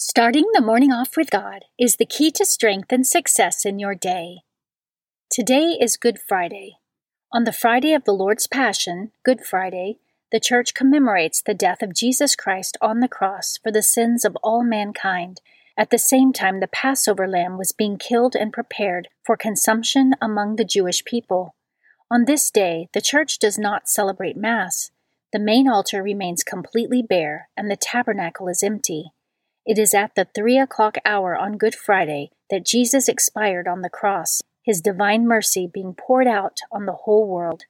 Starting the morning off with God is the key to strength and success in your day. Today is Good Friday. On the Friday of the Lord's Passion, Good Friday, the Church commemorates the death of Jesus Christ on the cross for the sins of all mankind. At the same time, the Passover lamb was being killed and prepared for consumption among the Jewish people. On this day, the Church does not celebrate Mass. The main altar remains completely bare, and the tabernacle is empty. It is at the three o'clock hour on Good Friday that Jesus expired on the cross, his divine mercy being poured out on the whole world.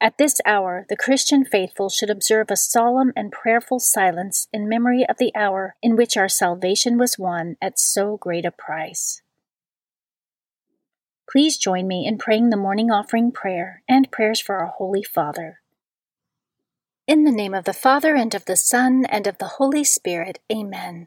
At this hour, the Christian faithful should observe a solemn and prayerful silence in memory of the hour in which our salvation was won at so great a price. Please join me in praying the morning offering prayer and prayers for our Holy Father. In the name of the Father, and of the Son, and of the Holy Spirit, Amen.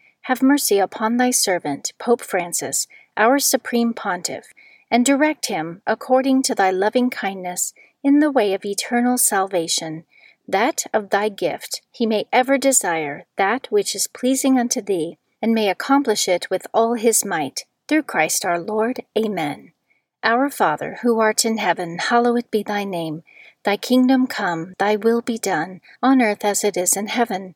have mercy upon thy servant, Pope Francis, our Supreme Pontiff, and direct him, according to thy loving kindness, in the way of eternal salvation, that of thy gift he may ever desire that which is pleasing unto thee, and may accomplish it with all his might, through Christ our Lord. Amen. Our Father, who art in heaven, hallowed be thy name. Thy kingdom come, thy will be done, on earth as it is in heaven.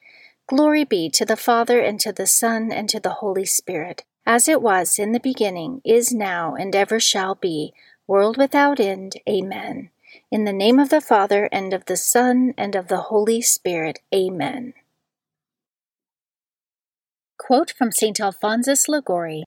Glory be to the Father, and to the Son, and to the Holy Spirit, as it was in the beginning, is now, and ever shall be, world without end. Amen. In the name of the Father, and of the Son, and of the Holy Spirit. Amen. Quote from St. Alphonsus Liguori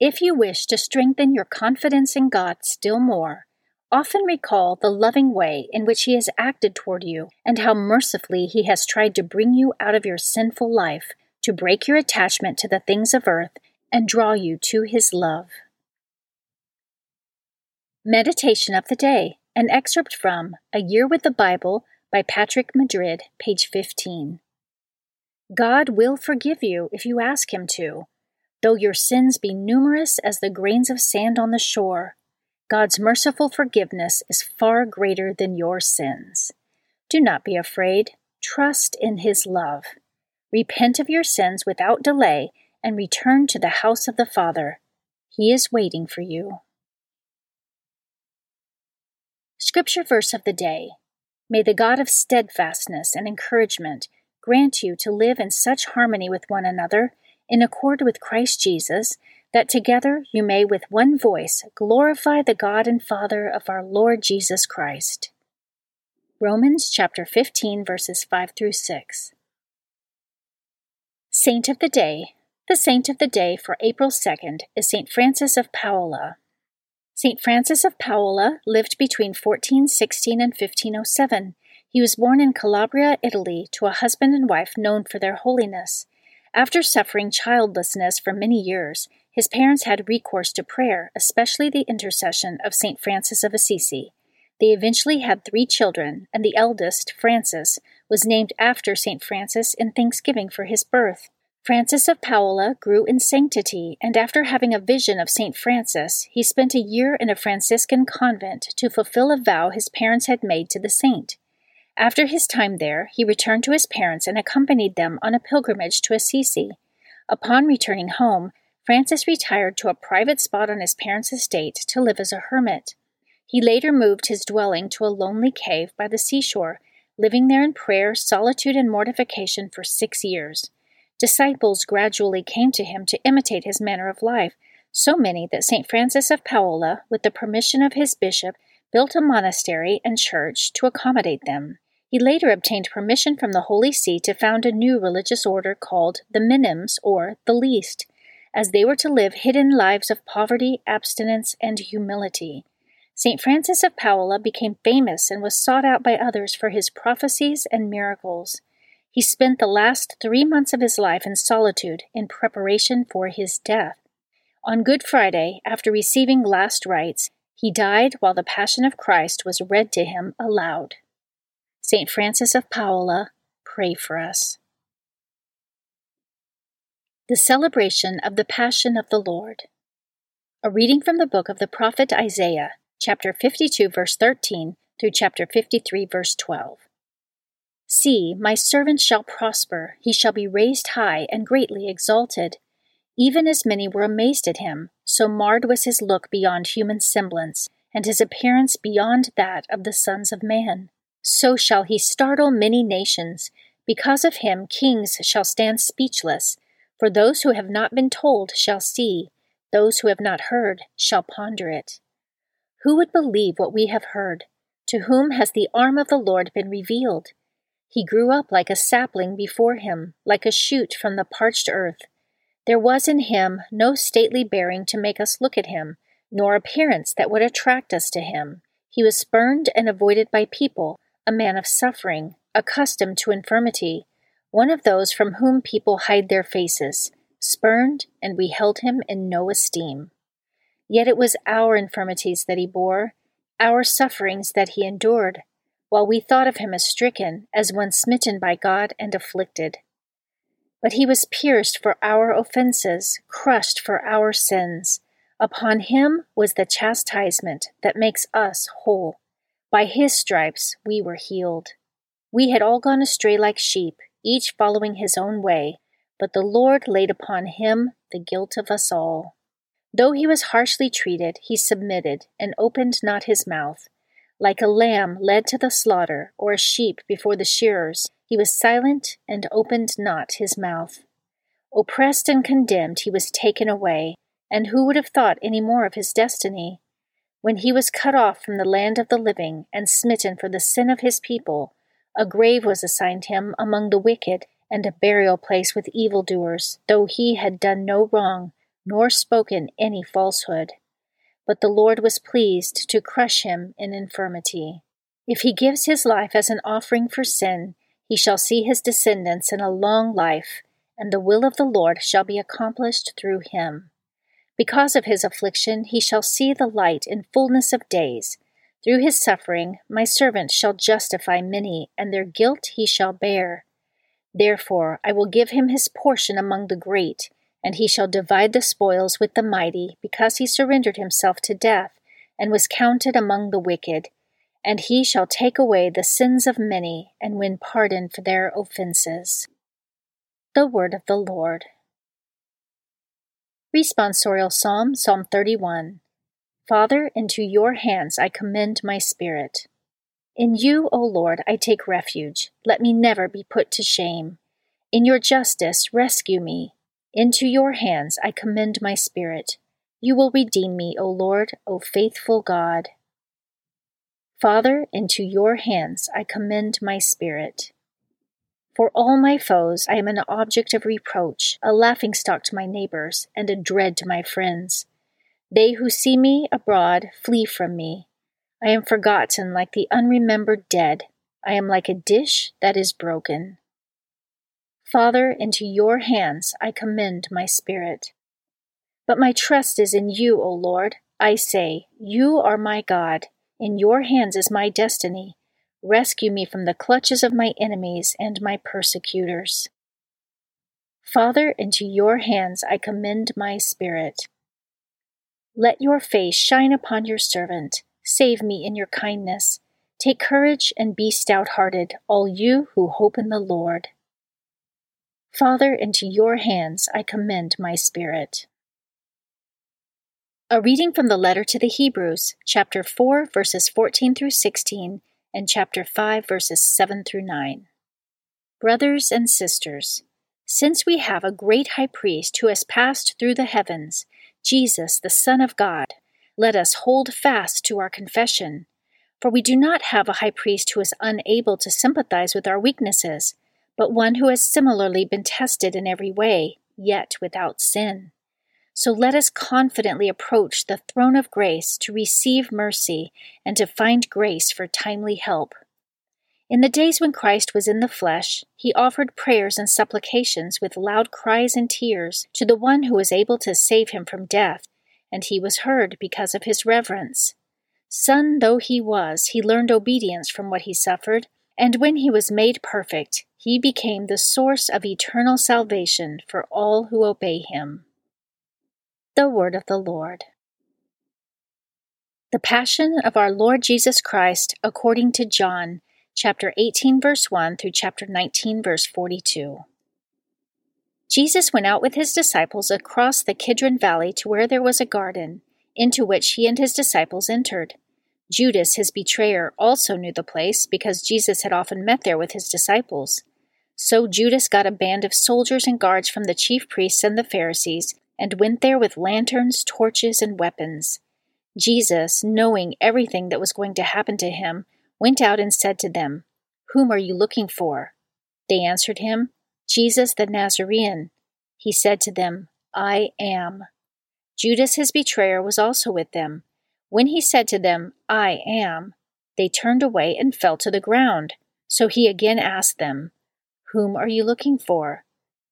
If you wish to strengthen your confidence in God still more, Often recall the loving way in which He has acted toward you and how mercifully He has tried to bring you out of your sinful life, to break your attachment to the things of earth, and draw you to His love. Meditation of the Day, an excerpt from A Year with the Bible by Patrick Madrid, page 15. God will forgive you if you ask Him to, though your sins be numerous as the grains of sand on the shore. God's merciful forgiveness is far greater than your sins. Do not be afraid. Trust in His love. Repent of your sins without delay and return to the house of the Father. He is waiting for you. Scripture verse of the day May the God of steadfastness and encouragement grant you to live in such harmony with one another, in accord with Christ Jesus that together you may with one voice glorify the God and Father of our Lord Jesus Christ. Romans chapter 15 verses 5 through 6. Saint of the Day. The saint of the day for April 2nd is Saint Francis of Paola. Saint Francis of Paola lived between 1416 and 1507. He was born in Calabria, Italy, to a husband and wife known for their holiness. After suffering childlessness for many years, his parents had recourse to prayer, especially the intercession of St. Francis of Assisi. They eventually had three children, and the eldest, Francis, was named after St. Francis in thanksgiving for his birth. Francis of Paola grew in sanctity, and after having a vision of St. Francis, he spent a year in a Franciscan convent to fulfill a vow his parents had made to the saint. After his time there, he returned to his parents and accompanied them on a pilgrimage to Assisi. Upon returning home, Francis retired to a private spot on his parents' estate to live as a hermit. He later moved his dwelling to a lonely cave by the seashore, living there in prayer, solitude, and mortification for six years. Disciples gradually came to him to imitate his manner of life, so many that St. Francis of Paola, with the permission of his bishop, built a monastery and church to accommodate them. He later obtained permission from the Holy See to found a new religious order called the Minims, or the Least, as they were to live hidden lives of poverty, abstinence, and humility. St. Francis of Paola became famous and was sought out by others for his prophecies and miracles. He spent the last three months of his life in solitude in preparation for his death. On Good Friday, after receiving last rites, he died while the Passion of Christ was read to him aloud. St. Francis of Paola, pray for us. The celebration of the Passion of the Lord. A reading from the book of the prophet Isaiah, chapter 52, verse 13 through chapter 53, verse 12. See, my servant shall prosper, he shall be raised high and greatly exalted. Even as many were amazed at him, so marred was his look beyond human semblance, and his appearance beyond that of the sons of man. So shall he startle many nations. Because of him, kings shall stand speechless. For those who have not been told shall see, those who have not heard shall ponder it. Who would believe what we have heard? To whom has the arm of the Lord been revealed? He grew up like a sapling before him, like a shoot from the parched earth. There was in him no stately bearing to make us look at him, nor appearance that would attract us to him. He was spurned and avoided by people a man of suffering, accustomed to infirmity, one of those from whom people hide their faces, spurned, and we held him in no esteem. Yet it was our infirmities that he bore, our sufferings that he endured, while we thought of him as stricken, as one smitten by God and afflicted. But he was pierced for our offenses, crushed for our sins. Upon him was the chastisement that makes us whole. By his stripes we were healed. We had all gone astray like sheep, each following his own way, but the Lord laid upon him the guilt of us all. Though he was harshly treated, he submitted and opened not his mouth. Like a lamb led to the slaughter, or a sheep before the shearers, he was silent and opened not his mouth. Oppressed and condemned, he was taken away, and who would have thought any more of his destiny? When he was cut off from the land of the living and smitten for the sin of his people, a grave was assigned him among the wicked, and a burial place with evildoers, though he had done no wrong, nor spoken any falsehood. But the Lord was pleased to crush him in infirmity. If he gives his life as an offering for sin, he shall see his descendants in a long life, and the will of the Lord shall be accomplished through him. Because of his affliction, he shall see the light in fullness of days. Through his suffering, my servant shall justify many, and their guilt he shall bear. Therefore, I will give him his portion among the great, and he shall divide the spoils with the mighty, because he surrendered himself to death, and was counted among the wicked. And he shall take away the sins of many, and win pardon for their offenses. The Word of the Lord. Responsorial Psalm, Psalm 31. Father, into your hands I commend my spirit. In you, O Lord, I take refuge. Let me never be put to shame. In your justice, rescue me. Into your hands I commend my spirit. You will redeem me, O Lord, O faithful God. Father, into your hands I commend my spirit. For all my foes, I am an object of reproach, a laughingstock to my neighbors, and a dread to my friends. They who see me abroad flee from me. I am forgotten like the unremembered dead. I am like a dish that is broken. Father, into your hands I commend my spirit. But my trust is in you, O Lord. I say, You are my God. In your hands is my destiny. Rescue me from the clutches of my enemies and my persecutors. Father, into your hands I commend my spirit. Let your face shine upon your servant. Save me in your kindness. Take courage and be stout hearted, all you who hope in the Lord. Father, into your hands I commend my spirit. A reading from the letter to the Hebrews, chapter 4, verses 14 through 16 and chapter 5, verses 7 through 9. Brothers and sisters, since we have a great high priest who has passed through the heavens, Jesus, the Son of God. Let us hold fast to our confession. For we do not have a high priest who is unable to sympathize with our weaknesses, but one who has similarly been tested in every way, yet without sin. So let us confidently approach the throne of grace to receive mercy and to find grace for timely help. In the days when Christ was in the flesh, he offered prayers and supplications with loud cries and tears to the one who was able to save him from death, and he was heard because of his reverence. Son though he was, he learned obedience from what he suffered, and when he was made perfect, he became the source of eternal salvation for all who obey him. The Word of the Lord. The Passion of our Lord Jesus Christ according to John chapter 18, verse 1 through chapter 19, verse 42. Jesus went out with his disciples across the Kidron Valley to where there was a garden, into which he and his disciples entered. Judas, his betrayer, also knew the place because Jesus had often met there with his disciples. So Judas got a band of soldiers and guards from the chief priests and the Pharisees and went there with lanterns, torches, and weapons. Jesus, knowing everything that was going to happen to him, went out and said to them, Whom are you looking for? They answered him, Jesus the Nazarene. He said to them, I am. Judas his betrayer was also with them. When he said to them, I am, they turned away and fell to the ground. So he again asked them, Whom are you looking for?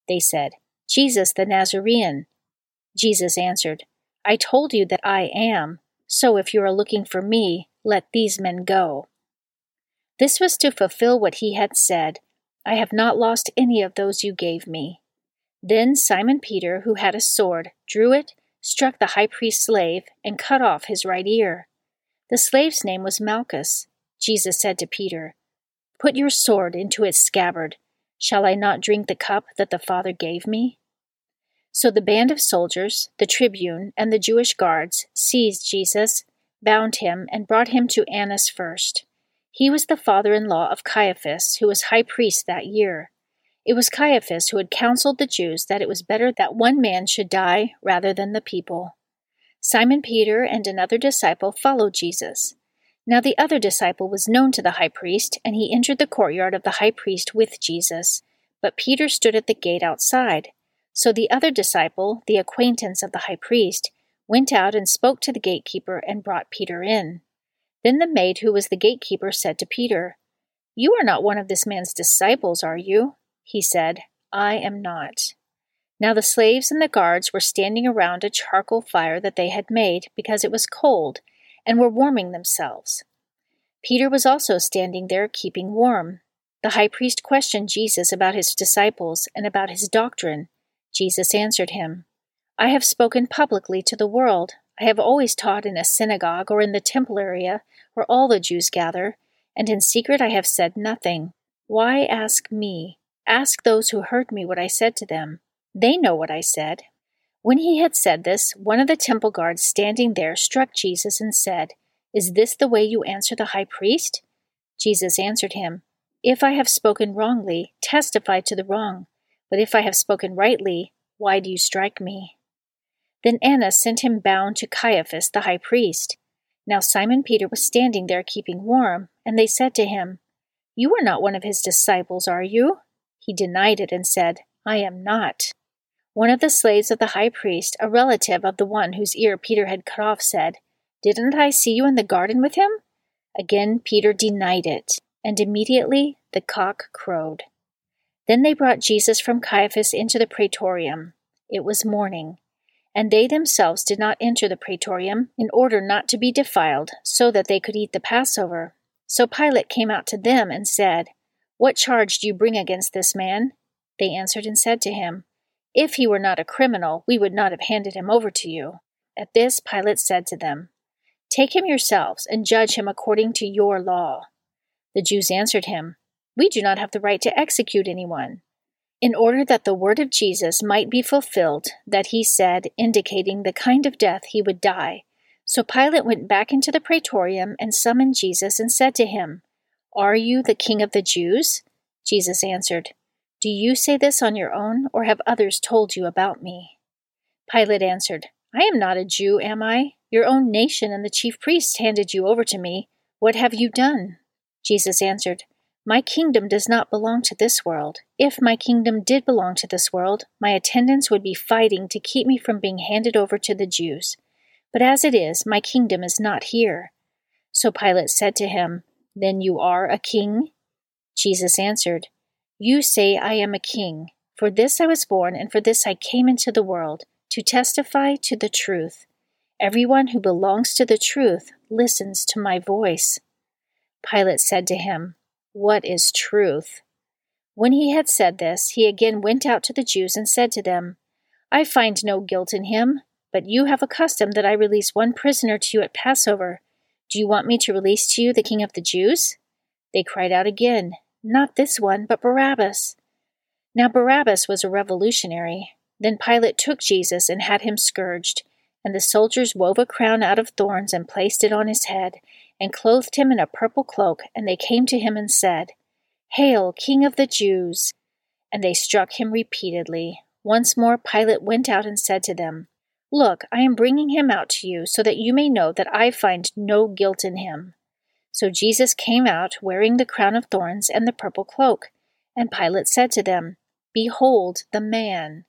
They said, Jesus the Nazarene. Jesus answered, I told you that I am. So if you are looking for me, let these men go. This was to fulfill what he had said I have not lost any of those you gave me. Then Simon Peter, who had a sword, drew it, struck the high priest's slave, and cut off his right ear. The slave's name was Malchus. Jesus said to Peter, Put your sword into its scabbard. Shall I not drink the cup that the Father gave me? So the band of soldiers, the tribune, and the Jewish guards seized Jesus, bound him, and brought him to Annas first. He was the father in law of Caiaphas, who was high priest that year. It was Caiaphas who had counseled the Jews that it was better that one man should die rather than the people. Simon Peter and another disciple followed Jesus. Now the other disciple was known to the high priest, and he entered the courtyard of the high priest with Jesus. But Peter stood at the gate outside. So the other disciple, the acquaintance of the high priest, went out and spoke to the gatekeeper and brought Peter in. Then the maid who was the gatekeeper said to Peter, You are not one of this man's disciples, are you? He said, I am not. Now the slaves and the guards were standing around a charcoal fire that they had made because it was cold, and were warming themselves. Peter was also standing there keeping warm. The high priest questioned Jesus about his disciples and about his doctrine. Jesus answered him, I have spoken publicly to the world. I have always taught in a synagogue or in the temple area where all the Jews gather, and in secret I have said nothing. Why ask me? Ask those who heard me what I said to them. They know what I said. When he had said this, one of the temple guards standing there struck Jesus and said, Is this the way you answer the high priest? Jesus answered him, If I have spoken wrongly, testify to the wrong. But if I have spoken rightly, why do you strike me? Then Annas sent him bound to Caiaphas the high priest. Now Simon Peter was standing there keeping warm, and they said to him, You are not one of his disciples, are you? He denied it and said, I am not. One of the slaves of the high priest, a relative of the one whose ear Peter had cut off, said, Didn't I see you in the garden with him? Again Peter denied it, and immediately the cock crowed. Then they brought Jesus from Caiaphas into the praetorium. It was morning and they themselves did not enter the praetorium in order not to be defiled, so that they could eat the Passover. So Pilate came out to them and said, What charge do you bring against this man? They answered and said to him, If he were not a criminal, we would not have handed him over to you. At this Pilate said to them, Take him yourselves and judge him according to your law. The Jews answered him, We do not have the right to execute anyone in order that the word of Jesus might be fulfilled, that he said, indicating the kind of death he would die. So Pilate went back into the praetorium and summoned Jesus and said to him, Are you the king of the Jews? Jesus answered, Do you say this on your own, or have others told you about me? Pilate answered, I am not a Jew, am I? Your own nation and the chief priests handed you over to me. What have you done? Jesus answered, My kingdom does not belong to this world. If my kingdom did belong to this world, my attendants would be fighting to keep me from being handed over to the Jews. But as it is, my kingdom is not here. So Pilate said to him, Then you are a king? Jesus answered, You say I am a king. For this I was born, and for this I came into the world, to testify to the truth. Everyone who belongs to the truth listens to my voice. Pilate said to him, What is truth? When he had said this, he again went out to the Jews and said to them, I find no guilt in him, but you have a custom that I release one prisoner to you at Passover. Do you want me to release to you the king of the Jews? They cried out again, Not this one, but Barabbas. Now Barabbas was a revolutionary. Then Pilate took Jesus and had him scourged. And the soldiers wove a crown out of thorns and placed it on his head, and clothed him in a purple cloak. And they came to him and said, Hail, King of the Jews! And they struck him repeatedly. Once more Pilate went out and said to them, Look, I am bringing him out to you, so that you may know that I find no guilt in him. So Jesus came out, wearing the crown of thorns and the purple cloak. And Pilate said to them, Behold the man!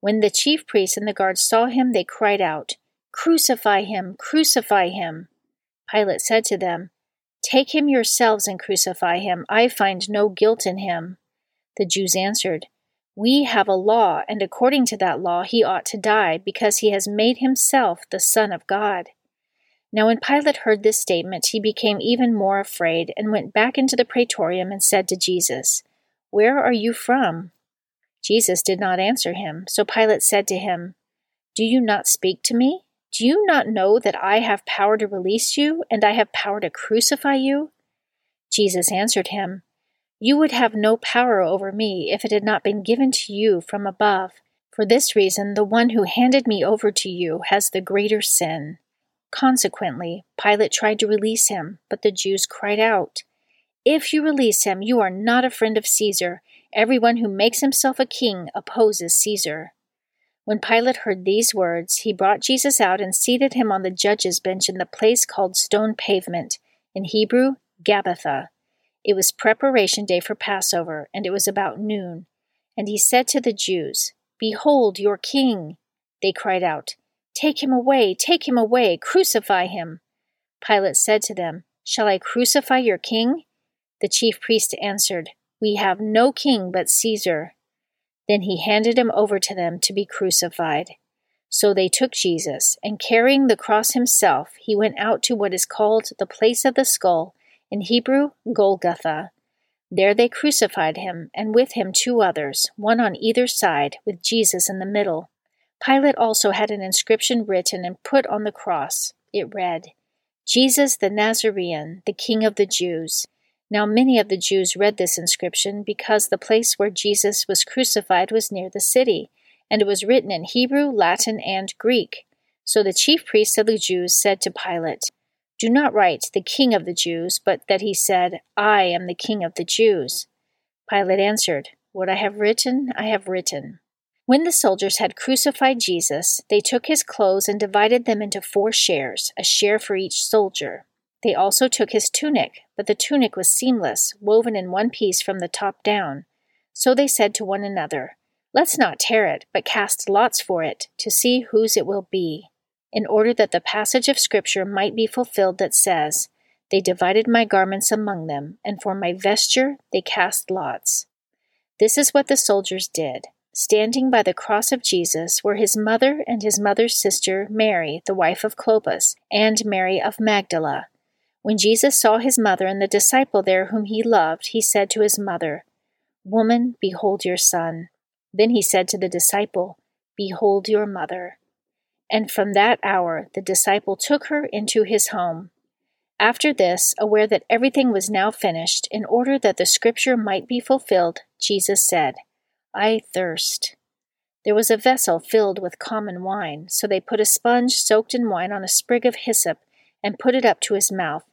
When the chief priests and the guards saw him, they cried out, Crucify him! Crucify him! Pilate said to them, Take him yourselves and crucify him. I find no guilt in him. The Jews answered, We have a law, and according to that law he ought to die, because he has made himself the Son of God. Now when Pilate heard this statement, he became even more afraid, and went back into the praetorium and said to Jesus, Where are you from? Jesus did not answer him. So Pilate said to him, Do you not speak to me? Do you not know that I have power to release you, and I have power to crucify you? Jesus answered him, You would have no power over me if it had not been given to you from above. For this reason, the one who handed me over to you has the greater sin. Consequently, Pilate tried to release him, but the Jews cried out, If you release him, you are not a friend of Caesar Everyone who makes himself a king opposes Caesar. When Pilate heard these words, he brought Jesus out and seated him on the judge's bench in the place called Stone Pavement, in Hebrew, Gabbatha. It was preparation day for Passover, and it was about noon. And he said to the Jews, Behold your king! They cried out, Take him away, take him away, crucify him! Pilate said to them, Shall I crucify your king? The chief priest answered, we have no king but Caesar. Then he handed him over to them to be crucified. So they took Jesus, and carrying the cross himself, he went out to what is called the place of the skull, in Hebrew, Golgotha. There they crucified him, and with him two others, one on either side, with Jesus in the middle. Pilate also had an inscription written and put on the cross. It read, Jesus the Nazarene, the King of the Jews. Now many of the Jews read this inscription because the place where Jesus was crucified was near the city, and it was written in Hebrew, Latin, and Greek. So the chief priests of the Jews said to Pilate, Do not write the King of the Jews, but that he said, I am the King of the Jews. Pilate answered, What I have written, I have written. When the soldiers had crucified Jesus, they took his clothes and divided them into four shares, a share for each soldier. They also took his tunic, but the tunic was seamless, woven in one piece from the top down. So they said to one another, Let's not tear it, but cast lots for it, to see whose it will be, in order that the passage of Scripture might be fulfilled that says, They divided my garments among them, and for my vesture they cast lots. This is what the soldiers did. Standing by the cross of Jesus were his mother and his mother's sister, Mary, the wife of Clopas, and Mary of Magdala. When Jesus saw his mother and the disciple there whom he loved, he said to his mother, Woman, behold your son. Then he said to the disciple, Behold your mother. And from that hour the disciple took her into his home. After this, aware that everything was now finished, in order that the scripture might be fulfilled, Jesus said, I thirst. There was a vessel filled with common wine, so they put a sponge soaked in wine on a sprig of hyssop and put it up to his mouth.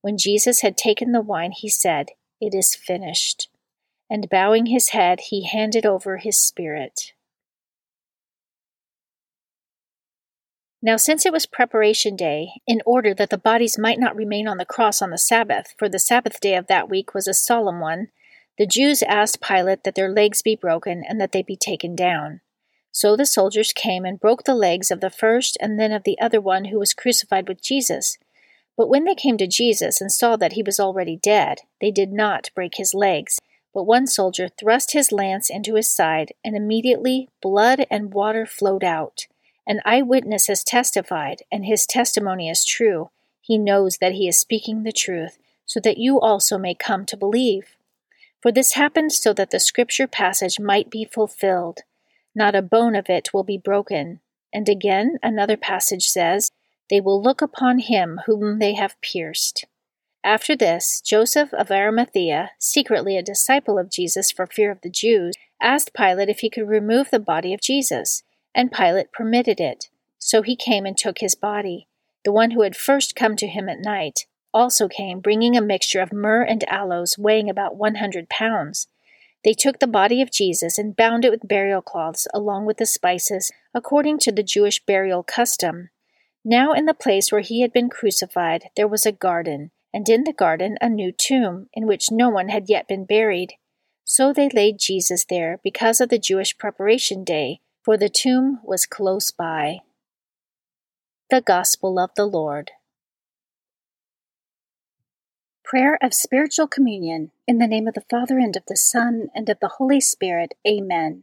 When Jesus had taken the wine, he said, It is finished. And bowing his head, he handed over his spirit. Now, since it was preparation day, in order that the bodies might not remain on the cross on the Sabbath, for the Sabbath day of that week was a solemn one, the Jews asked Pilate that their legs be broken and that they be taken down. So the soldiers came and broke the legs of the first and then of the other one who was crucified with Jesus. But when they came to Jesus and saw that he was already dead, they did not break his legs. But one soldier thrust his lance into his side, and immediately blood and water flowed out. An eyewitness has testified, and his testimony is true. He knows that he is speaking the truth, so that you also may come to believe. For this happened so that the scripture passage might be fulfilled. Not a bone of it will be broken. And again, another passage says, They will look upon him whom they have pierced. After this, Joseph of Arimathea, secretly a disciple of Jesus for fear of the Jews, asked Pilate if he could remove the body of Jesus and Pilate permitted it. So he came and took his body. The one who had first come to him at night also came, bringing a mixture of myrrh and aloes weighing about one hundred pounds. They took the body of Jesus and bound it with burial cloths along with the spices, according to the Jewish burial custom. Now, in the place where he had been crucified, there was a garden, and in the garden a new tomb, in which no one had yet been buried. So they laid Jesus there because of the Jewish preparation day for the tomb was close by. The Gospel of the Lord. Prayer of Spiritual Communion, in the name of the Father, and of the Son, and of the Holy Spirit. Amen.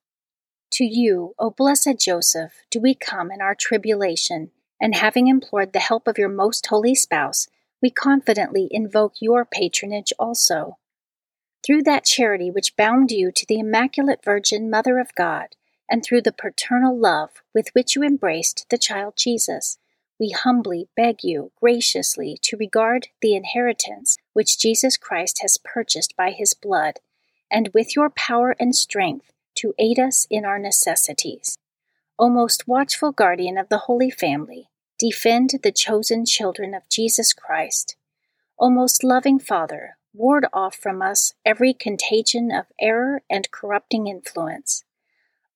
To you, O blessed Joseph, do we come in our tribulation, and having implored the help of your most holy spouse, we confidently invoke your patronage also. Through that charity which bound you to the Immaculate Virgin Mother of God, and through the paternal love with which you embraced the child Jesus, we humbly beg you graciously to regard the inheritance which Jesus Christ has purchased by his blood, and with your power and strength to aid us in our necessities. O most watchful guardian of the Holy Family, defend the chosen children of Jesus Christ. O most loving Father, ward off from us every contagion of error and corrupting influence.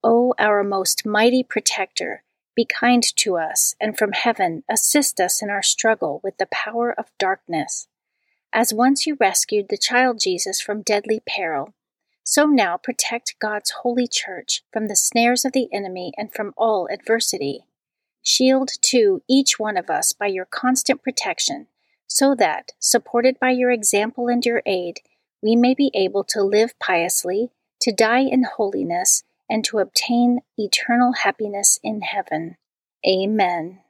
O our most mighty protector, be kind to us, and from heaven assist us in our struggle with the power of darkness. As once you rescued the child Jesus from deadly peril, so now protect God's holy church from the snares of the enemy and from all adversity. Shield, too, each one of us by your constant protection, so that, supported by your example and your aid, we may be able to live piously, to die in holiness, and to obtain eternal happiness in heaven. Amen.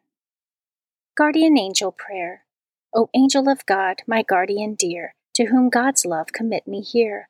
Guardian Angel Prayer. O angel of God, my guardian dear, to whom God's love commit me here,